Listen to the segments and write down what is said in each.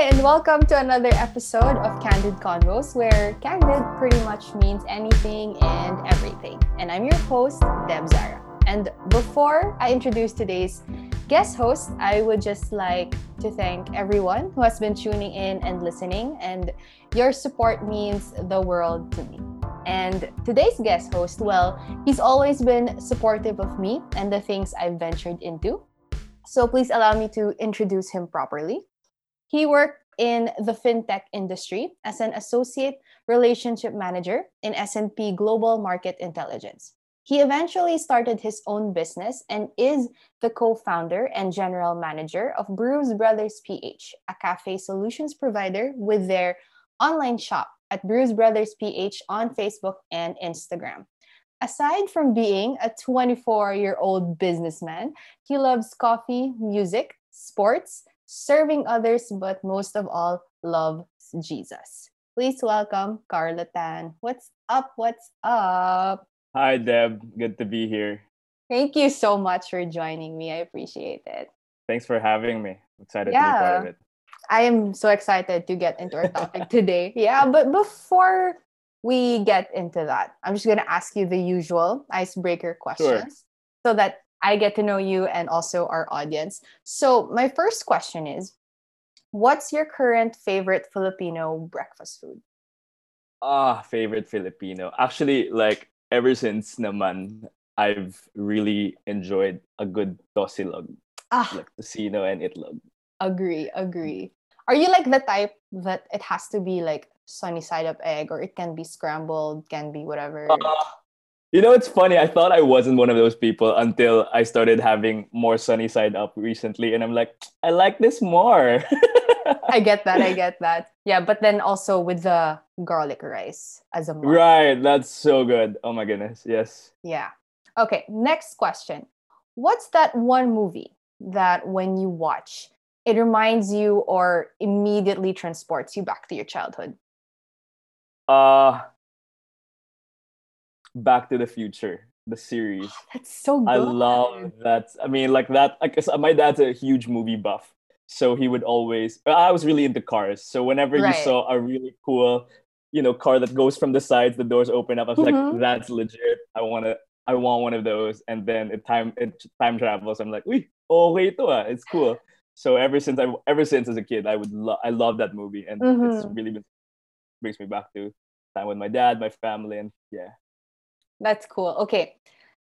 Hi, and welcome to another episode of Candid Convos, where candid pretty much means anything and everything. And I'm your host, Deb Zara. And before I introduce today's guest host, I would just like to thank everyone who has been tuning in and listening. And your support means the world to me. And today's guest host, well, he's always been supportive of me and the things I've ventured into. So please allow me to introduce him properly. He worked in the fintech industry as an associate relationship manager in S&P Global Market Intelligence. He eventually started his own business and is the co-founder and general manager of Brews Brothers PH, a cafe solutions provider with their online shop at Brews Brothers PH on Facebook and Instagram. Aside from being a 24 year old businessman, he loves coffee, music, sports, serving others, but most of all, loves Jesus. Please welcome Carlo Tan. What's up? What's up? Hi, Deb. Good to be here. Thank you so much for joining me. I appreciate it. Thanks for having me. excited yeah. to be part of it. I am so excited to get into our topic today. Yeah, but before we get into that, I'm just going to ask you the usual icebreaker questions sure. so that I get to know you and also our audience. So, my first question is What's your current favorite Filipino breakfast food? Ah, favorite Filipino. Actually, like ever since naman, I've really enjoyed a good tosilog. Ah. Like tocino and itlog. Agree, agree. Are you like the type that it has to be like sunny side up egg or it can be scrambled, can be whatever? Uh, you know, it's funny. I thought I wasn't one of those people until I started having more sunny side up recently. And I'm like, I like this more. I get that. I get that. Yeah. But then also with the garlic rice as a Right. That's so good. Oh my goodness. Yes. Yeah. Okay. Next question. What's that one movie that when you watch, it reminds you or immediately transports you back to your childhood? Uh Back to the Future, the series. Oh, that's so good. I love that. I mean, like that. I guess my dad's a huge movie buff, so he would always. I was really into cars, so whenever right. you saw a really cool, you know, car that goes from the sides, the doors open up. I was mm-hmm. like, "That's legit. I want to. I want one of those." And then it time it time travels. I'm like, "Wait, okay, ah. It's cool." So ever since I ever since as a kid, I would lo- I love that movie, and mm-hmm. it's really been brings me back to time with my dad, my family, and yeah. That's cool. Okay.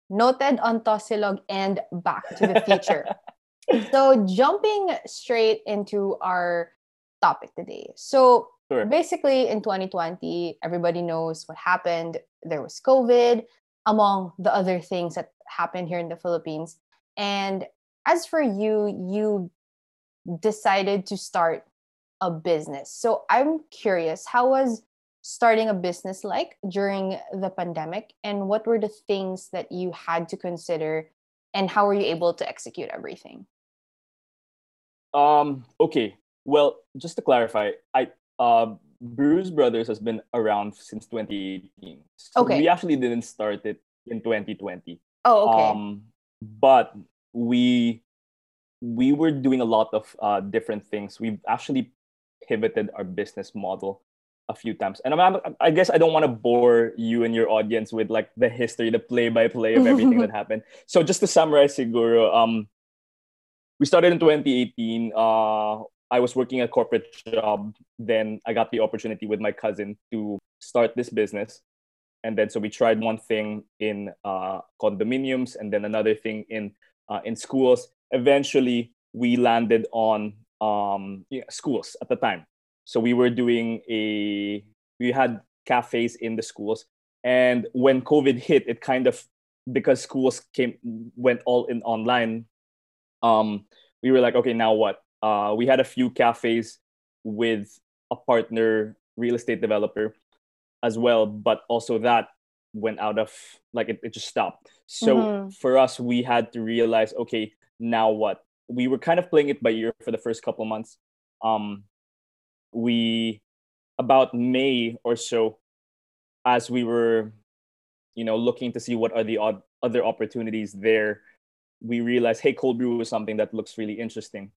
Noted on Tosilog and Back to the Future. so jumping straight into our topic today. So sure. basically in 2020, everybody knows what happened. There was COVID, among the other things that happened here in the Philippines. And as for you, you decided to start a business. So I'm curious, how was starting a business like during the pandemic and what were the things that you had to consider and how were you able to execute everything? Um okay. Well just to clarify i uh brews brothers has been around since 2018 so okay. we actually didn't start it in 2020 oh okay. Um but we we were doing a lot of uh, different things. We've actually pivoted our business model a few times. And I'm, I guess I don't want to bore you and your audience with like the history, the play by play of everything that happened. So just to summarize, Siguro, um, we started in 2018. Uh, I was working a corporate job. Then I got the opportunity with my cousin to start this business. And then so we tried one thing in uh, condominiums and then another thing in uh, in schools. Eventually, we landed on um, yeah, schools at the time. So we were doing a we had cafes in the schools, and when COVID hit, it kind of because schools came went all in online. Um, we were like, okay, now what? Uh, we had a few cafes with a partner real estate developer as well, but also that went out of like it, it just stopped. So mm-hmm. for us, we had to realize, okay, now what? We were kind of playing it by ear for the first couple months. Um, we about May or so, as we were, you know, looking to see what are the odd, other opportunities there, we realized, hey, cold brew is something that looks really interesting.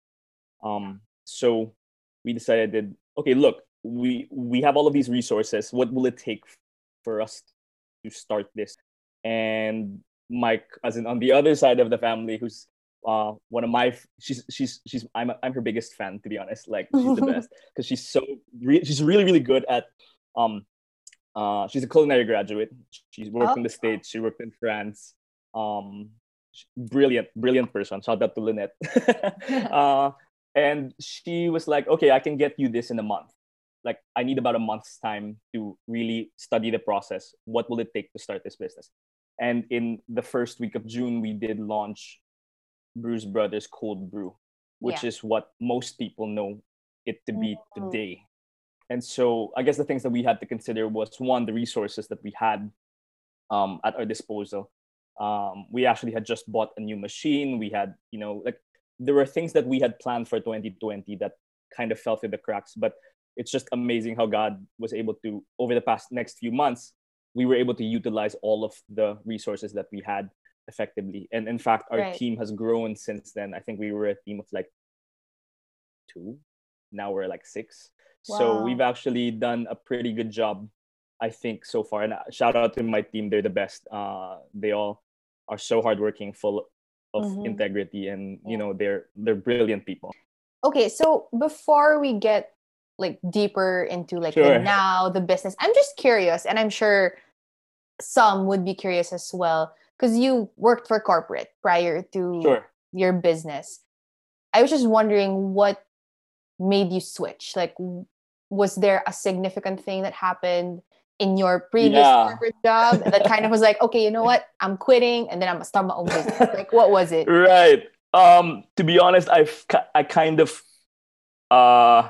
Um, so we decided, that okay, look, we we have all of these resources. What will it take for us to start this? And Mike, as in on the other side of the family, who's uh, one of my she's she's she's I'm I'm her biggest fan to be honest. Like she's the best because she's so re- she's really really good at um uh she's a culinary graduate. She's worked oh. in the states. She worked in France. Um, brilliant brilliant person. Shout out to Lynette. uh, and she was like, okay, I can get you this in a month. Like I need about a month's time to really study the process. What will it take to start this business? And in the first week of June, we did launch Brews Brothers Cold Brew, which yeah. is what most people know it to be mm-hmm. today. And so I guess the things that we had to consider was one, the resources that we had um, at our disposal. Um, we actually had just bought a new machine. We had, you know, like there were things that we had planned for 2020 that kind of fell through the cracks. But it's just amazing how God was able to, over the past next few months, we were able to utilize all of the resources that we had effectively. And in fact, our right. team has grown since then. I think we were a team of like two. Now we're like six. Wow. So we've actually done a pretty good job, I think, so far. And uh, shout out to my team; they're the best. Uh, they all are so hardworking, full of mm-hmm. integrity, and you know they're they're brilliant people. Okay, so before we get like deeper into like sure. the now the business, I'm just curious, and I'm sure some would be curious as well because you worked for corporate prior to sure. your business. I was just wondering what made you switch. Like, was there a significant thing that happened in your previous yeah. corporate job that kind of was like, okay, you know what? I'm quitting, and then I'm gonna start my own business. like, what was it? Right. Um. To be honest, I've I kind of, uh,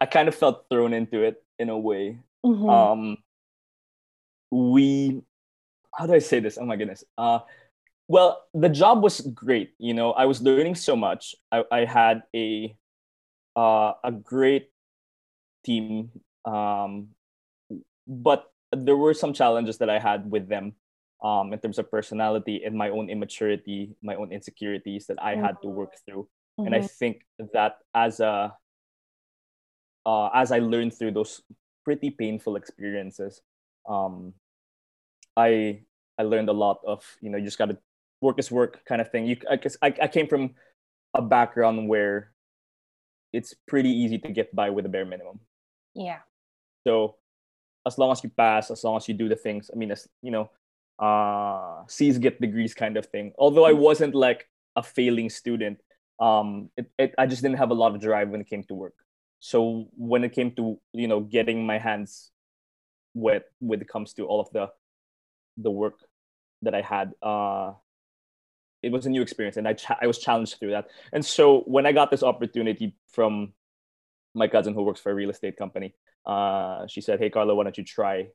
I kind of felt thrown into it in a way. Mm-hmm. Um. We how do I say this? Oh my goodness. Uh, well, the job was great. You know, I was learning so much. I, I had a uh, a great team, um, but there were some challenges that I had with them um, in terms of personality and my own immaturity, my own insecurities that I mm-hmm. had to work through. Mm-hmm. And I mm-hmm. think that as a uh, as I learned through those pretty painful experiences, um, I I learned a lot of you know you just got to work is work kind of thing. You I guess I, I came from a background where it's pretty easy to get by with a bare minimum. Yeah. So as long as you pass, as long as you do the things, I mean, as you know, uh, C's get degrees kind of thing. Although I mm-hmm. wasn't like a failing student, um, it, it, I just didn't have a lot of drive when it came to work. So when it came to you know getting my hands wet when it comes to all of the the work that I had, uh, it was a new experience, and I ch- I was challenged through that. And so when I got this opportunity from my cousin who works for a real estate company, uh, she said, "Hey, Carlo, why don't you try?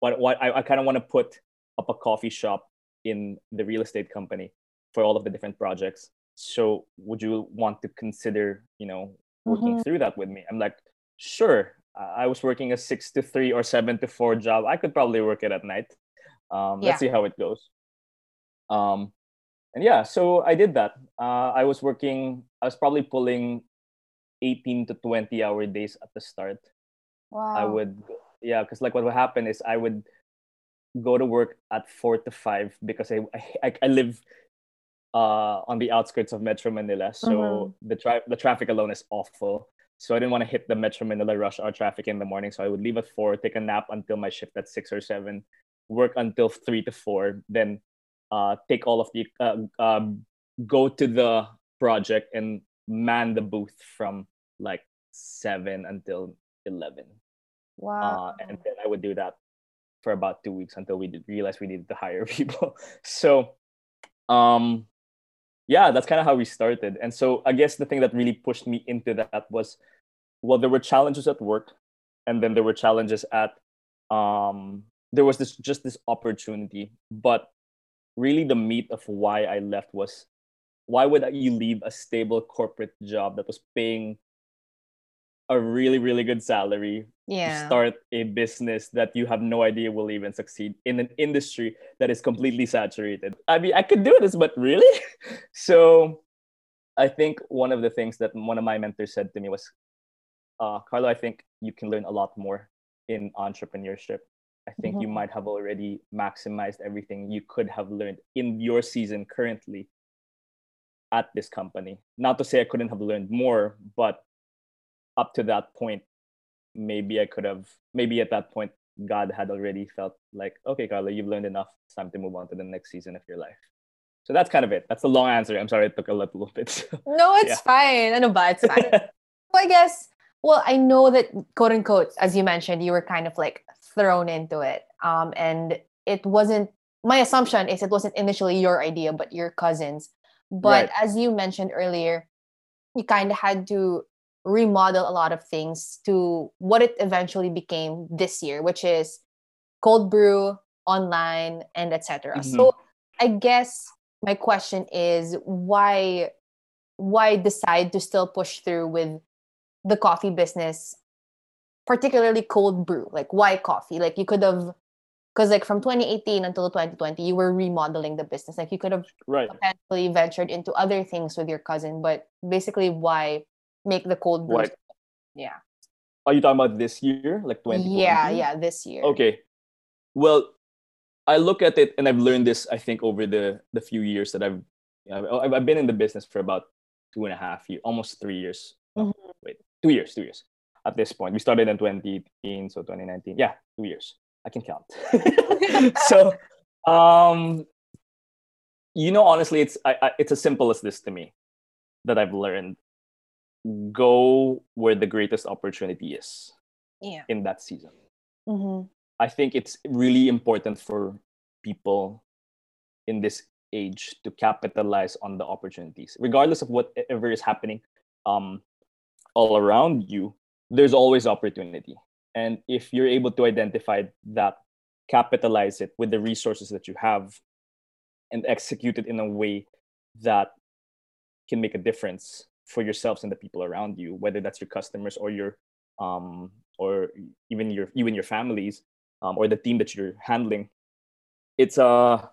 What what I, I kind of want to put up a coffee shop in the real estate company for all of the different projects. So would you want to consider, you know, working mm-hmm. through that with me?" I'm like, "Sure." I was working a six to three or seven to four job. I could probably work it at night. Um, yeah. Let's see how it goes. Um, and yeah, so I did that. Uh, I was working. I was probably pulling 18 to 20 hour days at the start. Wow. I would, yeah, because like what would happen is I would go to work at four to five because I I, I live uh, on the outskirts of Metro Manila, so mm-hmm. the tra- the traffic alone is awful. So I didn't want to hit the Metro Manila rush hour traffic in the morning. So I would leave at four, take a nap until my shift at six or seven, work until three to four, then uh, take all of the uh, um, go to the project and man the booth from like seven until eleven. Wow! Uh, and then I would do that for about two weeks until we did realize we needed to hire people. so, um, yeah, that's kind of how we started. And so I guess the thing that really pushed me into that was, well, there were challenges at work, and then there were challenges at um there was this just this opportunity but really the meat of why i left was why would you leave a stable corporate job that was paying a really really good salary yeah. to start a business that you have no idea will even succeed in an industry that is completely saturated i mean i could do this but really so i think one of the things that one of my mentors said to me was uh, Carlo, I think you can learn a lot more in entrepreneurship. I think mm-hmm. you might have already maximized everything you could have learned in your season currently at this company. Not to say I couldn't have learned more, but up to that point, maybe I could have, maybe at that point, God had already felt like, okay, Carlo, you've learned enough. It's time to move on to the next season of your life. So that's kind of it. That's the long answer. I'm sorry it took a little bit. no, it's yeah. fine. Ano ba? It's fine. so I guess, well, I know that quote unquote, as you mentioned, you were kind of like thrown into it. Um, and it wasn't my assumption is it wasn't initially your idea, but your cousin's. But right. as you mentioned earlier, you kind of had to remodel a lot of things to what it eventually became this year, which is cold brew, online, and etc. Mm-hmm. So I guess my question is why why decide to still push through with the coffee business particularly cold brew like why coffee. Like you could have because like from 2018 until 2020 you were remodeling the business. Like you could have right. potentially ventured into other things with your cousin but basically why make the cold brew? Yeah. Are you talking about this year? Like 2020 yeah yeah this year. Okay. Well i look at it and i've learned this i think over the the few years that i've you know, I've, I've been in the business for about two and a half years almost three years. Mm-hmm. Two years two years at this point. We started in 2018, so 2019. Yeah, two years. I can count. so, um, you know, honestly, it's I, I, it's as simple as this to me that I've learned. Go where the greatest opportunity is. Yeah. In that season. Mm-hmm. I think it's really important for people in this age to capitalize on the opportunities, regardless of whatever is happening um, all around you there's always opportunity. And if you're able to identify that, capitalize it with the resources that you have, and execute it in a way that can make a difference for yourselves and the people around you, whether that's your customers or your um, or even your you and your families um, or the team that you're handling. It's uh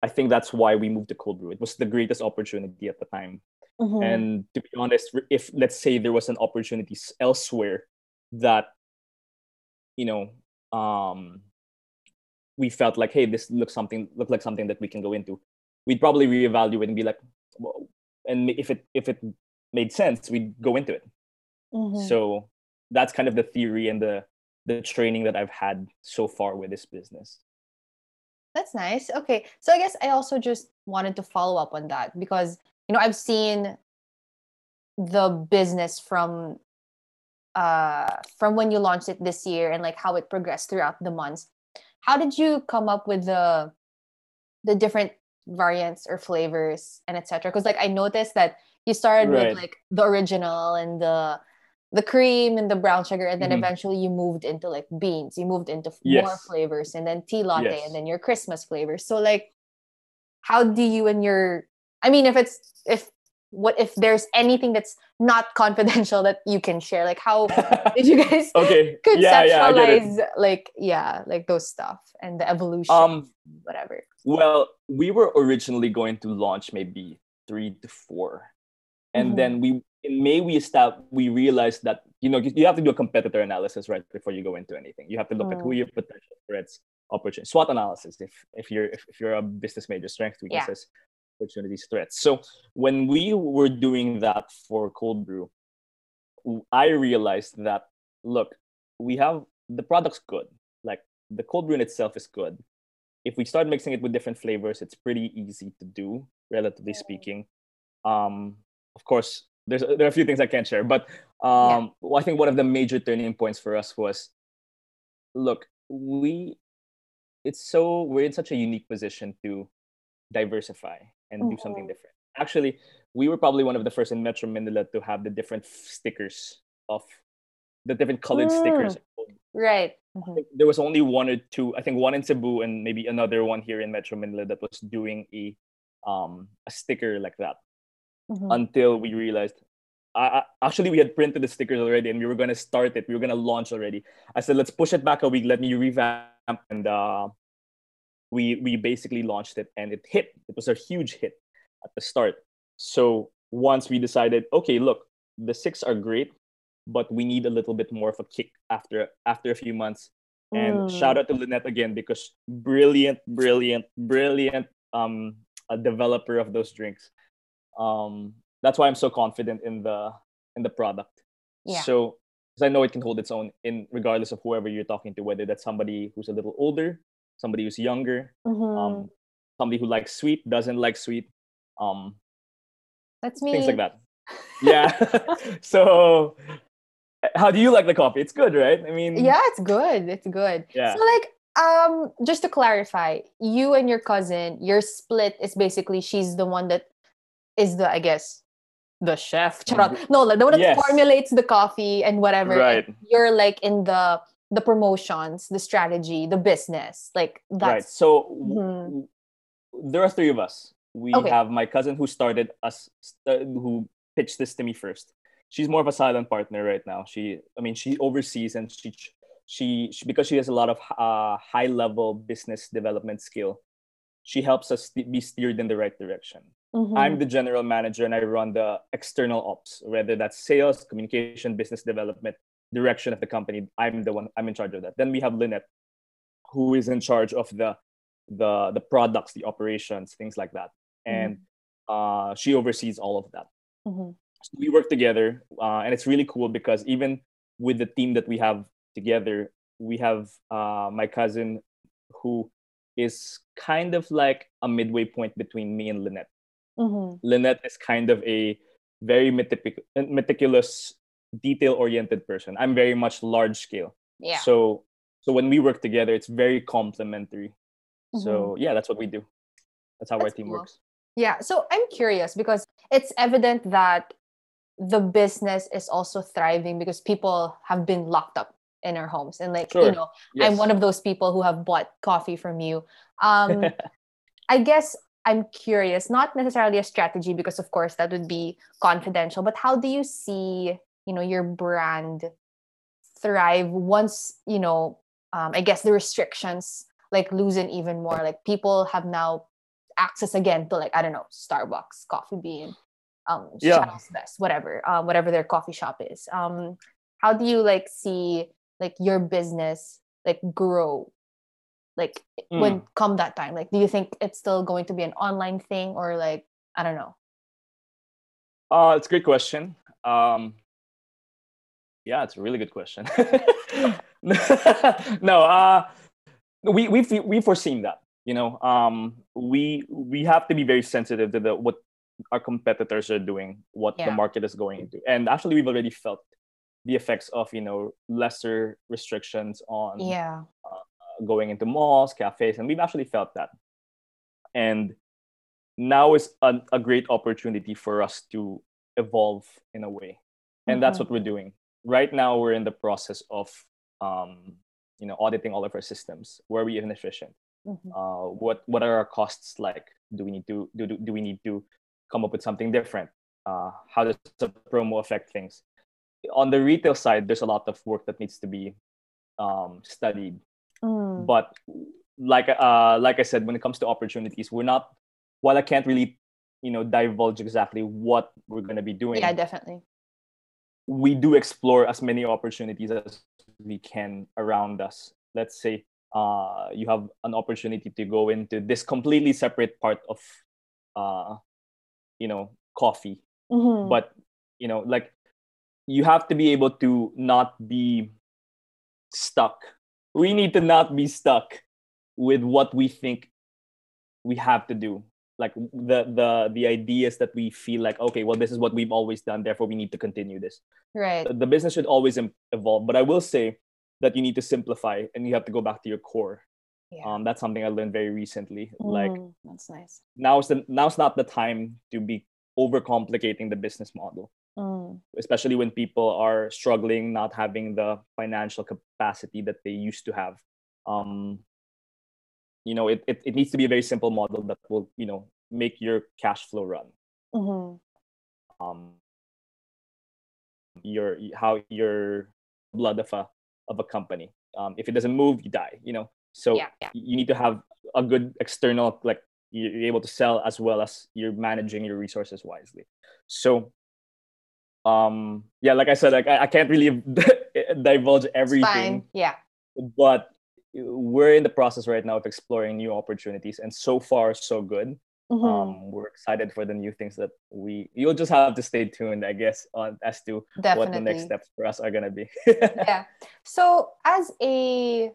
I think that's why we moved to cold brew. It was the greatest opportunity at the time Mm-hmm. And to be honest, if let's say there was an opportunity elsewhere that, you know, um, we felt like, hey, this looks something look like something that we can go into, we'd probably reevaluate and be like, well, and if it if it made sense, we'd go into it. Mm-hmm. So that's kind of the theory and the the training that I've had so far with this business. That's nice. Okay. So I guess I also just wanted to follow up on that because you know i've seen the business from uh from when you launched it this year and like how it progressed throughout the months how did you come up with the the different variants or flavors and etc because like i noticed that you started right. with like the original and the the cream and the brown sugar and then mm-hmm. eventually you moved into like beans you moved into yes. more flavors and then tea latte yes. and then your christmas flavors so like how do you and your I mean, if it's if what if there's anything that's not confidential that you can share? Like how did you guys okay. conceptualize yeah, yeah, like yeah, like those stuff and the evolution, um, whatever. Well, we were originally going to launch maybe three to four, and mm-hmm. then we in May we established we realized that you know you have to do a competitor analysis right before you go into anything. You have to look at who mm. your potential threats, opportunities, SWOT analysis. If if you're if, if you're a business major, strength weaknesses, opportunities, threats. So when we were doing that for cold brew, I realized that look, we have the product's good. Like the cold brew in itself is good. If we start mixing it with different flavors, it's pretty easy to do, relatively speaking. Um, of course, there's there are a few things I can't share, but um, yeah. I think one of the major turning points for us was, look, we, it's so we're in such a unique position to diversify and mm-hmm. do something mm-hmm. different. Actually, we were probably one of the first in Metro Manila to have the different stickers of the different colored mm. stickers. Right. Mm-hmm. There was only one or two. I think one in Cebu and maybe another one here in Metro Manila that was doing a um a sticker like that. Mm-hmm. Until we realized, I, I, actually we had printed the stickers already and we were gonna start it. We were gonna launch already. I said let's push it back a week. Let me revamp and uh, we we basically launched it and it hit. It was a huge hit at the start. So once we decided, okay, look, the six are great, but we need a little bit more of a kick after after a few months. And Mm. shout out to Lynette again because brilliant, brilliant, brilliant um a developer of those drinks. Um that's why I'm so confident in the in the product. Yeah. So because I know it can hold its own in regardless of whoever you're talking to, whether that's somebody who's a little older, somebody who's younger, Mhm. um, somebody who likes sweet, doesn't like sweet, um, That's me. things like that. Yeah. so, how do you like the coffee? It's good, right? I mean, Yeah, it's good. It's good. Yeah. So like um just to clarify, you and your cousin, your split is basically she's the one that is the I guess the chef. Charot. No, like the one that Yes. formulates the coffee and whatever. and Right. You're like in the the promotions, the strategy, the business. Like right. that's So, w- Mhm. w- there are three of us. We Okay. have my cousin who started us, who pitched this to me first. She's more of a silent partner right now. She, I mean, she oversees and she, she, she because she has a lot of uh, high level business development skill. She helps us st- be steered in the right direction. Mhm. I'm the general manager and I run the external ops, whether that's sales, communication, business development, direction of the company. I'm the one, I'm in charge of that. Then we have Lynette, who is in charge of the the the products, the operations, things like that. And uh, she oversees all of that. Mhm. So we work together, uh, and it's really cool because even with the team that we have together, we have uh, my cousin who is kind of like a midway point between me and Lynette. Mhm. Lynette is kind of a very metic- meticulous, detail oriented person. I'm very much large scale. Yeah. So so when we work together, it's very complementary. Mm-hmm. So yeah, that's what we do. That's how our team cool. works. Yeah, so I'm curious because it's evident that the business is also thriving because people have been locked up in their homes and like you know Yes. I'm one of those people who have bought coffee from you. Um I guess I'm curious, not necessarily a strategy because of course that would be confidential, but how do you see, you know, your brand thrive once, you know, um, I guess the restrictions like loosen even more. Like people have now access again to like, I don't know, Starbucks, Coffee Bean, um, Yeah. Best, whatever, um, whatever their coffee shop is. Um, how do you like see like your business like grow like when come that time like do you think it's still going to be an online thing or like i don't know Uh, it's a great question. Um, yeah, it's a really good question. no, uh, we we we foreseen that. You know, um, we we have to be very sensitive to the what our competitors are doing, what the market is going into, and actually we've already felt the effects of you know lesser restrictions on yeah going into malls, cafes, and we've actually felt that. And now is a, a great opportunity for us to evolve in a way, and that's Mhm. what we're doing right now. We're in the process of, um, you know, auditing all of our systems. Where are we inefficient? Mhm. Uh, what what are our costs like? Do we need to do do, do we need to come up with something different? Uh, how does the promo affect things? On the retail side, there's a lot of work that needs to be um, studied Mm. but like uh like i said when it comes to opportunities we're not while i can't really you know divulge exactly what we're going to be doing yeah definitely we do explore as many opportunities as we can around us. Let's say uh you have an opportunity to go into this completely separate part of uh you know coffee. Mhm. but you know like you have to be able to not be stuck. We need to not be stuck with what we think we have to do like the the the ideas that we feel like okay well this is what we've always done therefore we need to continue this. Right. The business should always evolve but i will say that you need to simplify and you have to go back to your core. Yeah. Um that's something i learned very recently like Mm, that's nice. now's the now's not the time to be overcomplicating the business model Mm. especially when people are struggling not having the financial capacity that they used to have. Um you know it, it, it needs to be a very simple model that will you know make your cash flow run. Mhm. um your how your blood of a of a company. Um if it doesn't move you die you know? So Yeah, yeah. you need to have a good external like you- you're able to sell as well as you're managing your resources wisely. So um yeah like i said like i, I can't really divulge everything yeah. but we're in the process right now of exploring new opportunities and so far so good mm-hmm. um we're excited for the new things that we you'll just have to stay tuned i guess on as to Definitely. what the next steps for us are going to be yeah so as a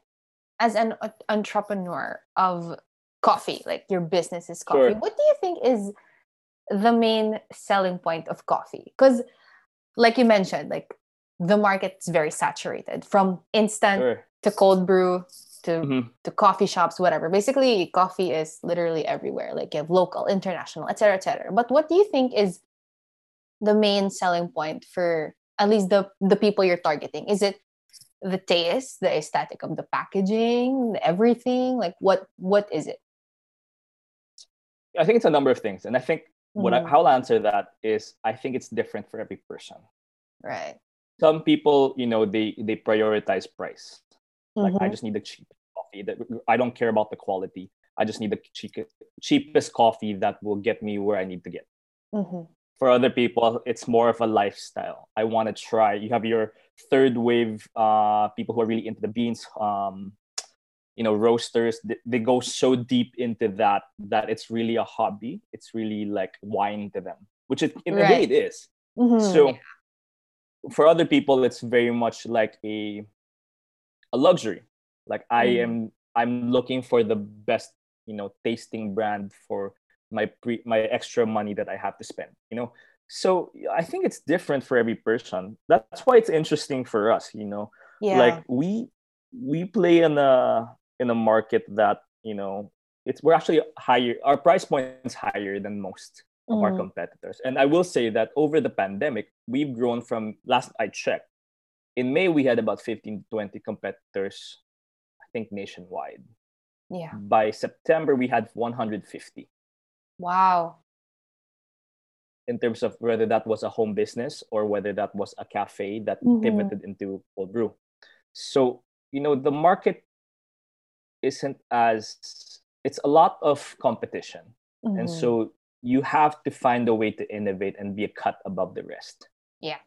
as an entrepreneur of coffee like your business is coffee sure. what do you think is the main selling point of coffee because like you mentioned like the market's very saturated from instant sure. To cold brew to mm-hmm. to coffee shops whatever basically coffee is literally everywhere like you have local international etc etc but what do you think is the main selling point for at least the the people you're targeting is it the taste the aesthetic of the packaging everything like what what is it i think it's a number of things and i think what mm-hmm. I, how I'll answer that is I think it's different for every person. Right. Some people, you know, they they prioritize price. Like mm-hmm. I just need the cheap coffee. That I don't care about the quality. I just need the cheap, cheapest coffee that will get me where I need to get. Mm-hmm. For other people, it's more of a lifestyle. I want to try. You have your third wave uh, people who are really into the beans. Um, you know roasters they, they go so deep into that that it's really a hobby it's really like wine to them which it, in right. a way it is. Mm-hmm. so for other people it's very much like a a luxury like i mm. am i'm looking for the best you know tasting brand for my pre my extra money that i have to spend you know so i think it's different for every person that's why it's interesting for us you know yeah. like we we play in a in a market that you know it's we're actually higher our price point is higher than most of mm. our competitors and i will say that over the pandemic we've grown from last i checked in may we had about 15 to 20 competitors i think nationwide. Yeah. By september we had 150 wow. In terms of whether that was a home business or whether that was a cafe that mm-hmm. pivoted into cold brew. So you know the market isn't as it's a lot of competition. Mm-hmm. and so you have to find a way to innovate and be a cut above the rest. Yeah.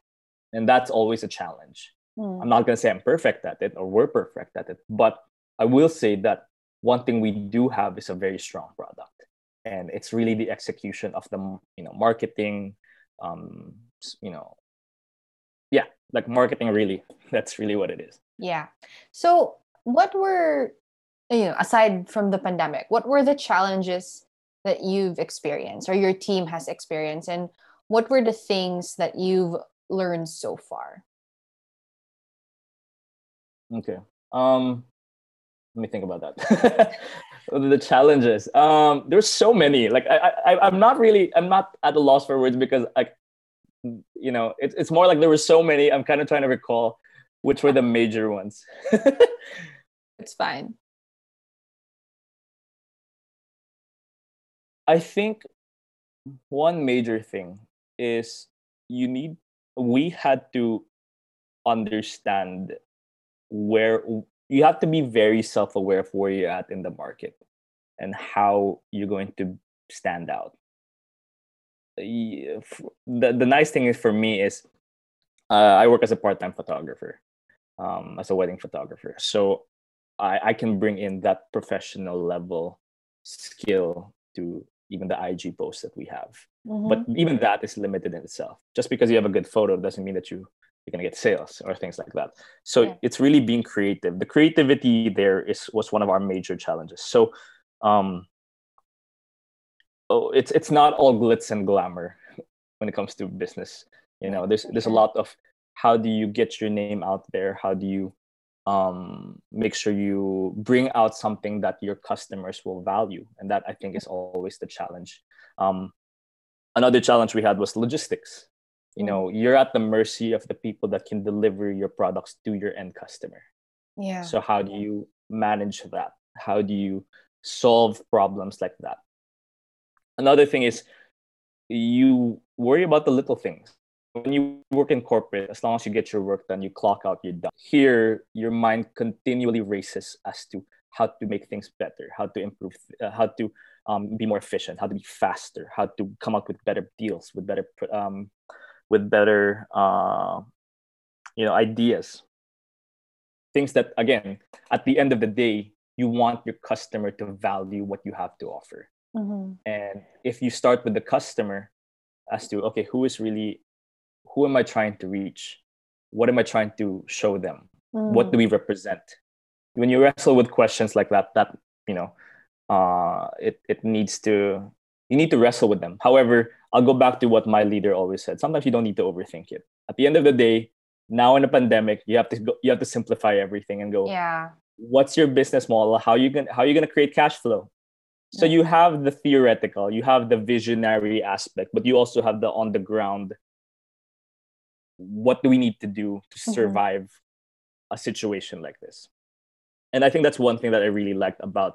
And that's always a challenge mm. i'm not going to say i'm perfect at it or we're perfect at it but i will say that one thing we do have is a very strong product. And it's really the execution of the you know marketing um you know yeah like marketing really that's really what it is. Yeah. So what were you know aside from the pandemic what were the challenges that you've experienced or your team has experienced? And what were the things that you've learned so far okay. Um let me think about that. The challenges. Um there's so many. Like I, I i'm not really i'm not at a loss for words because like you know it's, it's more like there were so many i'm kind of trying to recall which were the major ones. It's fine. I think one major thing is you need we had to understand where you have to be very self-aware of where you're at in the market and how you're going to stand out the, the nice thing is for me is uh, i work as a part-time photographer um, as a wedding photographer so I, I can bring in that professional level skill to even the IG posts that we have. Mm-hmm. But even that is limited in itself. Just because you have a good photo doesn't mean that you you're gonna get sales or things like that. So yeah. it's really being creative. The creativity there is was one of our major challenges. So um oh it's it's not all glitz and glamour when it comes to business. You know, there's there's a lot of how do you get your name out there? How do you um, make sure you bring out something that your customers will value and that i think is always the challenge um, another challenge we had was logistics you know you're at the mercy of the people that can deliver your products to your end customer. Yeah. So how do you manage that? How do you solve problems like that? Another thing is you worry about the little things. When you work in corporate, as long as you get your work done, you clock out, you're done. Here, your mind continually races as to how to make things better, how to improve, uh, how to um, be more efficient, how to be faster, how to come up with better deals, with better um, with better uh, you know ideas. Things that again at the end of the day you want your customer to value what you have to offer. Mm-hmm. and if you start with the customer as to okay who is really who am i trying to reach? What am i trying to show them? What do we represent? When you wrestle with questions like that that you know uh it it needs to you need to wrestle with them. However i'll go back to what my leader always said. Sometimes you don't need to overthink it. At the end of the day now in a pandemic you have to go you have to simplify everything and go Yeah. what's your business model? How you going how you going to create cash flow? So Yeah. you have the theoretical you have the visionary aspect but you also have the on the ground. What do we need to do to Mhm. survive a situation like this? And i think that's one thing that i really liked about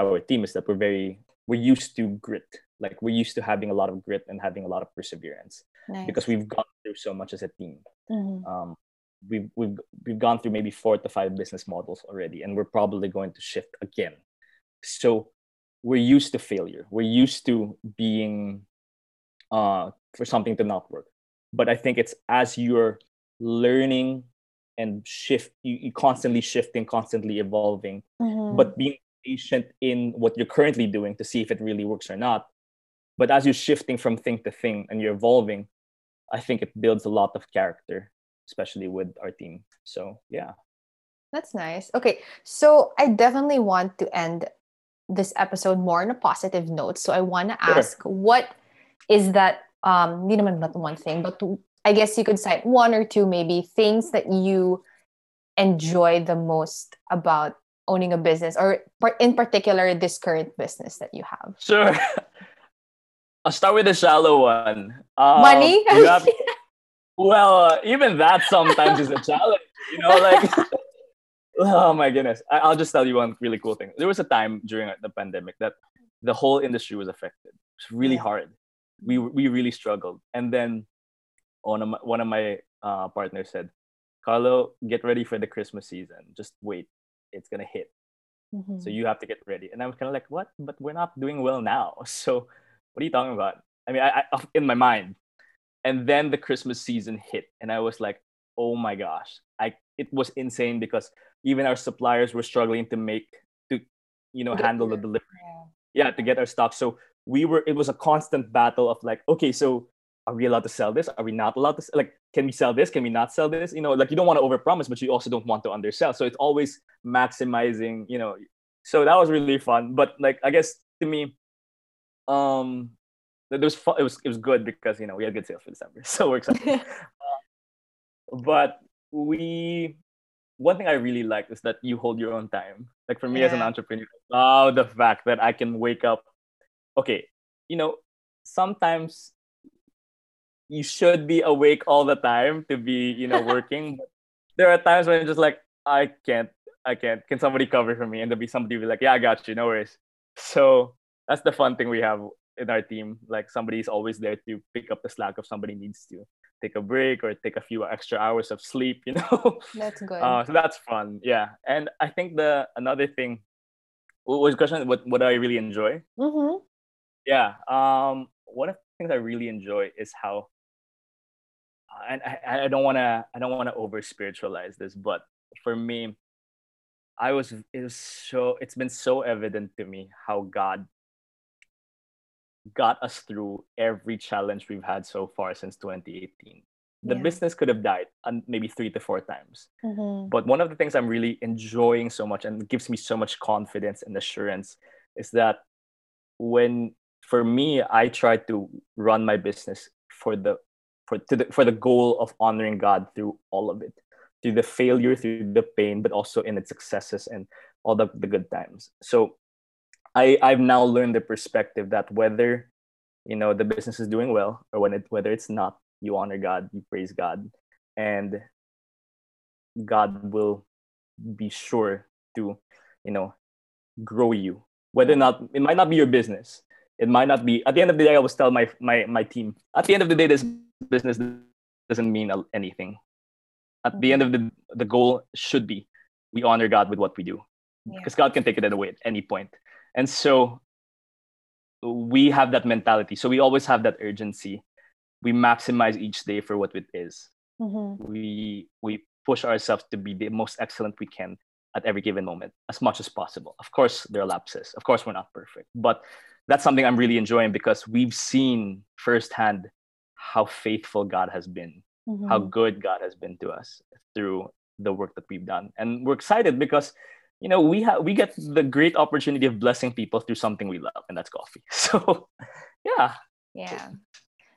our team is that we're very we're used to grit like we're used to having a lot of grit and having a lot of perseverance Nice. because we've gone through so much as a team Mhm. um, we've, we've, we've gone through maybe four to five business models already, and we're probably going to shift again. So we're used to failure. We're used to being uh, for something to not work. But I think it's as you're learning and shift, you, you constantly shifting, constantly evolving, Mhm. but being patient in what you're currently doing to see if it really works or not. But as you're shifting from thing to thing and you're evolving, I think it builds a lot of character, especially with our team. So yeah. That's nice. Okay, so I definitely want to end this episode more on a positive note. So I want to Sure. ask, what is that? Um, hindi naman not one thing, but I guess you could cite one or two maybe things that you enjoy the most about owning a business, or in particular this current business that you have. Sure. I'll start with the shallow one. Um, Money. have- well, uh, even that sometimes is a challenge. You know, like, oh my goodness. I, I'll just tell you one really cool thing. There was a time during the pandemic that the whole industry was affected. It's really hard. We we really struggled. And then one of my, one of my uh, partners said, "Carlo, get ready for the Christmas season. Just wait. It's gonna hit." Mhm. So you have to get ready. And I was kind of like, what? But we're not doing well now. So what are you talking about? I mean, I, I in my mind. And then the Christmas season hit, and I was like, oh my gosh, I it was insane because even our suppliers were struggling to make to you know handle the delivery. Yeah. Yeah, to get our stock. So we were. It was a constant battle of like, okay, so are we allowed to sell this? Are we not allowed to? Like, can we sell this? Can we not sell this? You know, like you don't want to overpromise, but you also don't want to undersell. So it's always maximizing. You know, so that was really fun. But like, I guess to me, um, it was fun. It was it was good because you know we had good sales for December, so we're excited. but we one thing I really like is that you hold your own time. Like for me as an entrepreneur, oh the fact that I can wake up. Okay, you know, sometimes you should be awake all the time to be, you know, working. but there are times when it's just like I can't, I can't. Can somebody cover for me? And there'll be somebody be like, yeah, I got you, no worries. So that's the fun thing we have in our team. Like somebody's always there to pick up the slack if somebody needs to take a break or take a few extra hours of sleep, you know. That's good. Uh, so that's fun, yeah. And I think the another thing, what was the question? What what do I really enjoy? mm-hmm. Yeah. Um, one of the things I really enjoy is how, and I, I don't want to I don't want to over spiritualize this, but for me, I was it was so it's been so evident to me how God got us through every challenge we've had so far since 2018. The Yeah. business could have died maybe three to four times. Mm-hmm. But one of the things I'm really enjoying so much and gives me so much confidence and assurance is that when for me I try to run my business for the for to the, for the goal of honoring God through all of it, through the failure, through the pain, but also in its successes and all the, the good times. So I I've now learned the perspective that whether you know the business is doing well or when it whether it's not, you honor God, you praise God, and God will be sure to, you know, grow you. Whether or not it might not be your business, it might not be. At the end of the day, I always tell my my my team. At the end of the day, this business doesn't mean anything. At the end of the the goal should be we honor God with what we do, Yeah. because God can take it away at any point. And so we have that mentality. So we always have that urgency we maximize each day for what it is. Mm-hmm. We we push ourselves to be the most excellent we can at every given moment as much as possible. Of course, there are lapses. Of course, we're not perfect, but that's something I'm really enjoying because we've seen firsthand how faithful God has been, Mm-hmm. how good God has been to us through the work that we've done, and we're excited because you know we have we get the great opportunity of blessing people through something we love, and that's coffee. So, yeah, Yeah.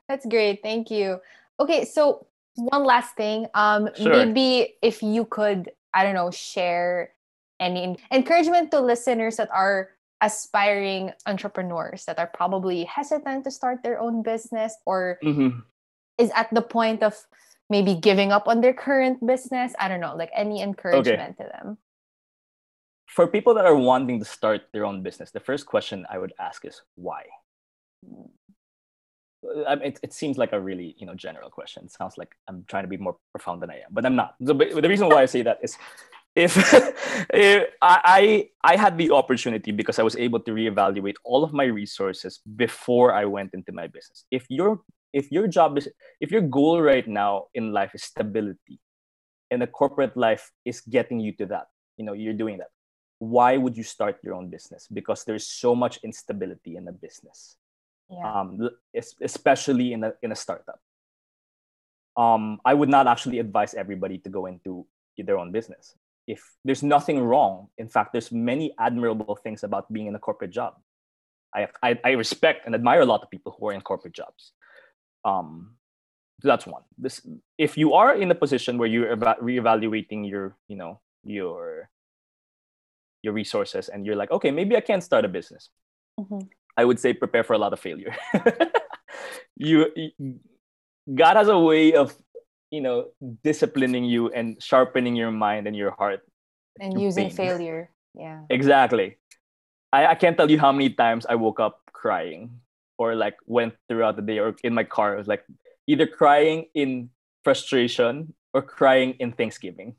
That's great. Thank you. Okay, so one last thing. Um Sure. maybe if you could, I don't know, share any encouragement to listeners that are aspiring entrepreneurs that are probably hesitant to start their own business or Mhm. is at the point of maybe giving up on their current business. I don't know, like any encouragement to them. For people that are wanting to start their own business, the first question I would ask is why. I mean, it, it seems like a really you know general question. It sounds like I'm trying to be more profound than I am, but I'm not. The, but the reason why I say that is if, if I, I I had the opportunity because I was able to reevaluate all of my resources before I went into my business. If your if your job is if your goal right now in life is stability, and the corporate life is getting you to that, you know, you're doing that. Why would you start your own business? Because there's so much instability in a business Yeah. um, especially in a in a startup. Um, I would not actually advise everybody to go into their own business. If there's nothing wrong, in fact, there's many admirable things about being in a corporate job. I, I, I respect and admire a lot of people who are in corporate jobs. Um, that's one. This, if you are in a position where you're eva- reevaluating your, you know, your your resources, and you're like, okay, maybe I can't start a business. Mhm. I would say prepare for a lot of failure. you, you- God has a way of, you know, disciplining you and sharpening your mind and your heart. And using pain. failure. Yeah. Exactly. I, I can't tell you how many times I woke up crying or like went throughout the day or in my car. It was like either crying in frustration or crying in Thanksgiving.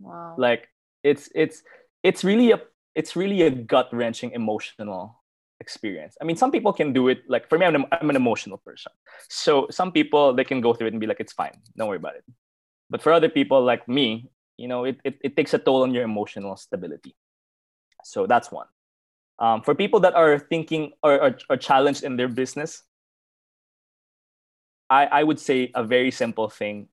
Wow. Like it's it's it's really a it's really a gut wrenching emotional experience. I mean, some people can do it. Like for me, I'm an, I'm an emotional person. So some people they can go through it and be like, it's fine, don't worry about it. But for other people like me, you know, it it, it takes a toll on your emotional stability. So that's one. Um, for people that are thinking or, or challenged in their business, I, I would say a very simple thing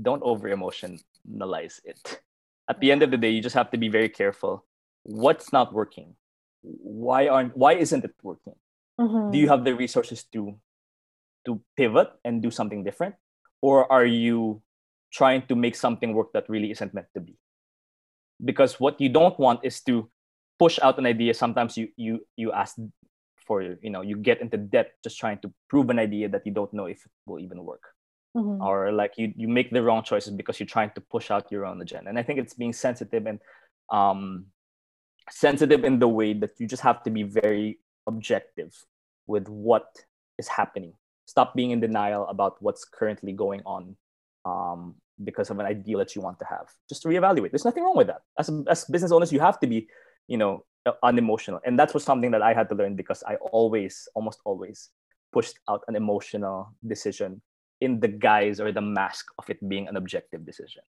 don't over emotionalize it. At the end of the day, you just have to be very careful. What's not working? Why aren't why isn't it working? Mhm. Do you have the resources to to pivot and do something different? Or are you trying to make something work that really isn't meant to be? Because what you don't want is to push out an idea. Sometimes you you you ask for you know you get into debt just trying to prove an idea that you don't know if it will even work Mhm. or like you you make the wrong choices because you're trying to push out your own agenda. And i think it's being sensitive and um sensitive in the way that you just have to be very objective with what is happening. Stop being in denial about what's currently going on um because of an ideal that you want to have. Just reevaluate. There's nothing wrong with that. As as business owners you have to be you know uh, unemotional. And that was something that i had to learn because i always almost always pushed out an emotional decision in the guise or the mask of it being an objective decision.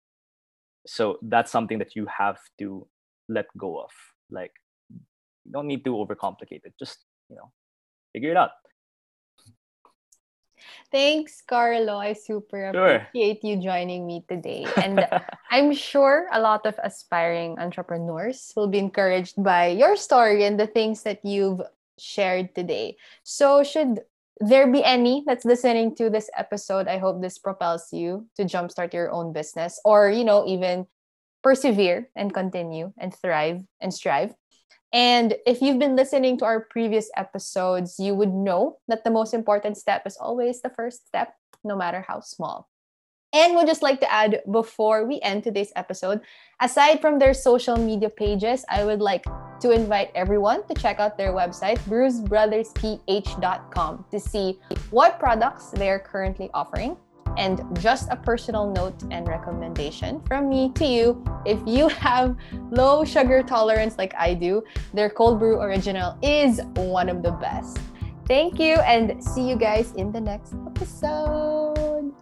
So that's something that you have to let go of. Like, you don't need to overcomplicate it. Just, you know, figure it out. Thanks, Carlo. I super Sure. appreciate you joining me today. And I'm sure a lot of aspiring entrepreneurs will be encouraged by your story and the things that you've shared today. So, should there be any that's listening to this episode, I hope this propels you to jumpstart your own business or, you know, even persevere and continue and thrive and strive. And if you've been listening to our previous episodes, you would know that the most important step is always the first step, no matter how small. And we'd just like to add before we end today's episode, aside from their social media pages, I would like to invite everyone to check out their website, brewsbrothers.ph.com, to see what products they are currently offering. And just a personal note and recommendation from me to you if you have low sugar tolerance like I do, their cold brew original is one of the best. Thank you and see you guys in the next episode.